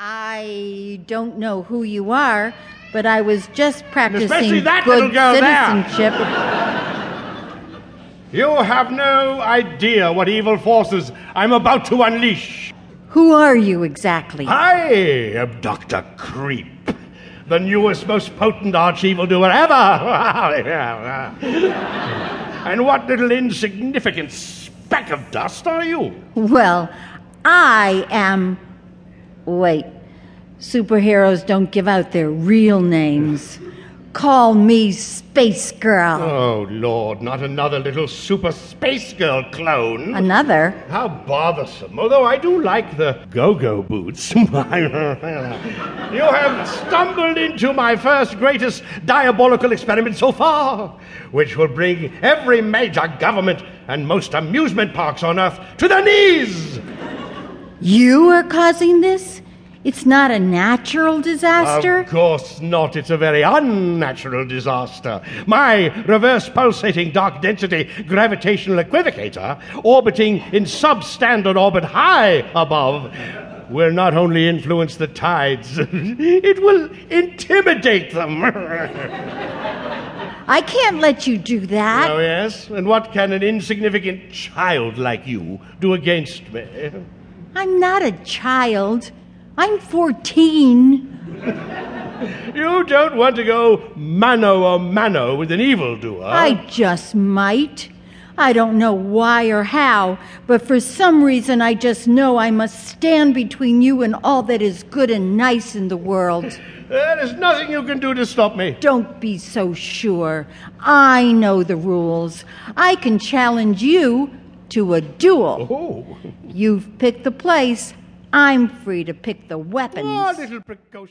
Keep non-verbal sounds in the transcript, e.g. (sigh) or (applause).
I don't know who you are, but I was just practicing that good girl citizenship. (laughs) You have no idea what evil forces I'm about to unleash. Who are you exactly? I am Dr. Creep, the newest, most potent arch evildoer ever. (laughs) and what little insignificant speck of dust are you? Well, I am. Wait. Superheroes don't give out their real names. Call me Space Girl. Oh, Lord, not another little super space girl clone. Another? How bothersome. Although I do like the go go boots. (laughs) you have stumbled into my first greatest diabolical experiment so far, which will bring every major government and most amusement parks on Earth to their knees. You are causing this? It's not a natural disaster? Of course not. It's a very unnatural disaster. My reverse pulsating dark density gravitational equivocator, orbiting in substandard orbit high above, will not only influence the tides, (laughs) it will intimidate them. (laughs) I can't let you do that. oh, yes? And what can an insignificant child like you do against me? I'm not a child. I'm 14. You don't want to go mano a mano with an evildoer. I just might. I don't know why or how, but for some reason I just know I must stand between you and all that is good and nice in the world. There is nothing you can do to stop me. Don't be so sure. I know the rules. I can challenge you to a duel. Oh, You've picked the place. I'm free to pick the weapons. what little precaution.